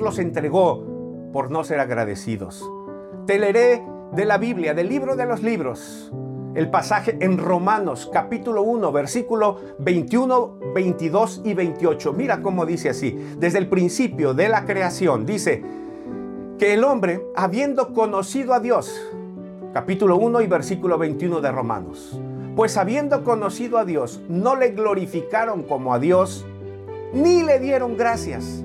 Los entregó por no ser agradecidos. Te leeré de la Biblia, del libro de los libros, el pasaje en Romanos capítulo 1, versículo 21, 22 y 28. Mira cómo dice así, desde el principio de la creación, dice que el hombre, habiendo conocido a Dios, capítulo 1 y versículo 21 de Romanos, pues habiendo conocido a Dios, no le glorificaron como a Dios, ni le dieron gracias,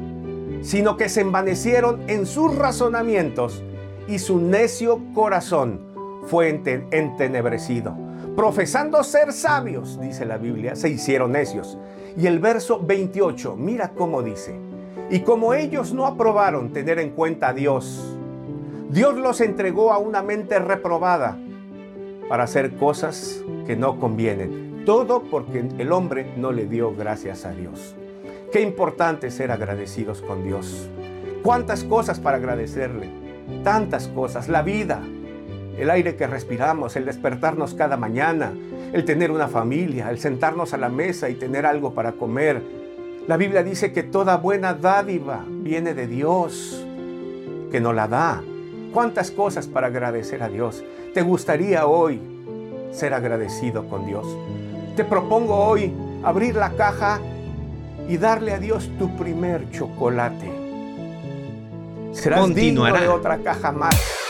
sino que se envanecieron en sus razonamientos y su necio corazón fue entenebrecido. Profesando ser sabios, dice la Biblia, se hicieron necios. Y el verso 28, mira cómo dice. Y como ellos no aprobaron tener en cuenta a Dios, Dios los entregó a una mente reprobada para hacer cosas que no convienen. Todo porque el hombre no le dio gracias a Dios. Qué importante ser agradecidos con Dios. Cuántas cosas para agradecerle. Tantas cosas. La vida, el aire que respiramos, el despertarnos cada mañana, el tener una familia, el sentarnos a la mesa y tener algo para comer. La Biblia dice que toda buena dádiva viene de Dios, que nos la da. ¿Cuántas cosas para agradecer a Dios? ¿Te gustaría hoy ser agradecido con Dios? Te propongo hoy abrir la caja y darle a Dios tu primer chocolate. Serás digno de otra caja más.